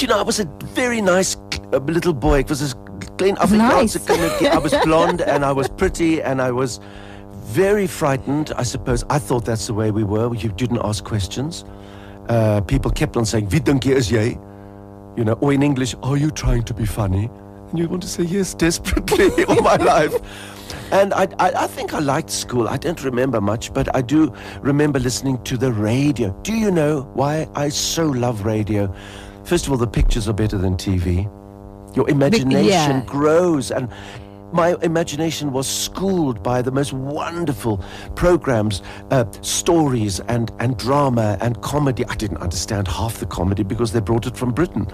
you know, I was a very nice uh, little boy. It was this Afrikaanse Nice. I was blonde and I was pretty and I was very frightened, I suppose. I thought that's the way we were. You didn't ask questions. Uh, people kept on saying, Wie dink jy is jy? You know, or in English, are you trying to be funny? And you want to say yes desperately all my life. And I, I, I think I liked school. I don't remember much, but I do remember listening to the radio. Do you know why I so love radio? First of all, the pictures are better than TV. Your imagination yeah. grows and my imagination was schooled by the most wonderful programs, uh, stories and, and drama and comedy. I didn't understand half the comedy because they brought it from Britain.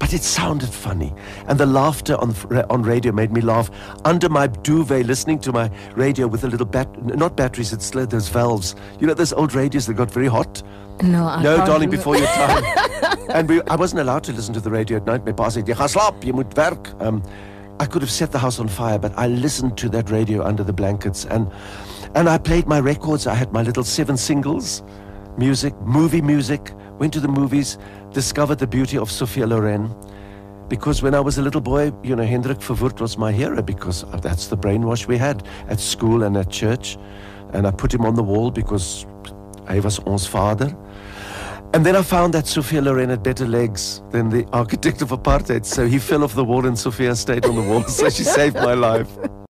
But it sounded funny. And the laughter on, on radio made me laugh under my duvet, listening to my radio with a little bat, not batteries, it's those valves. You know, those old radios that got very hot? No, I No, darling, before your time. and we, I wasn't allowed to listen to the radio at night. My pa said, "Jy gaan slaap, jy moet werk." Um, I could have set the house on fire, but I listened to that radio under the blankets, and and I played my records. I had my little seven singles, music, movie music. Went to the movies, discovered the beauty of Sophia Loren. Because when I was a little boy, you know, Hendrik Verwoerd was my hero because that's the brainwash we had at school and at church. And I put him on the wall because hij was ons vader. And then I found that Sophia Loren had better legs than the architect of apartheid. So he fell off the wall and Sophia stayed on the wall. So she saved my life.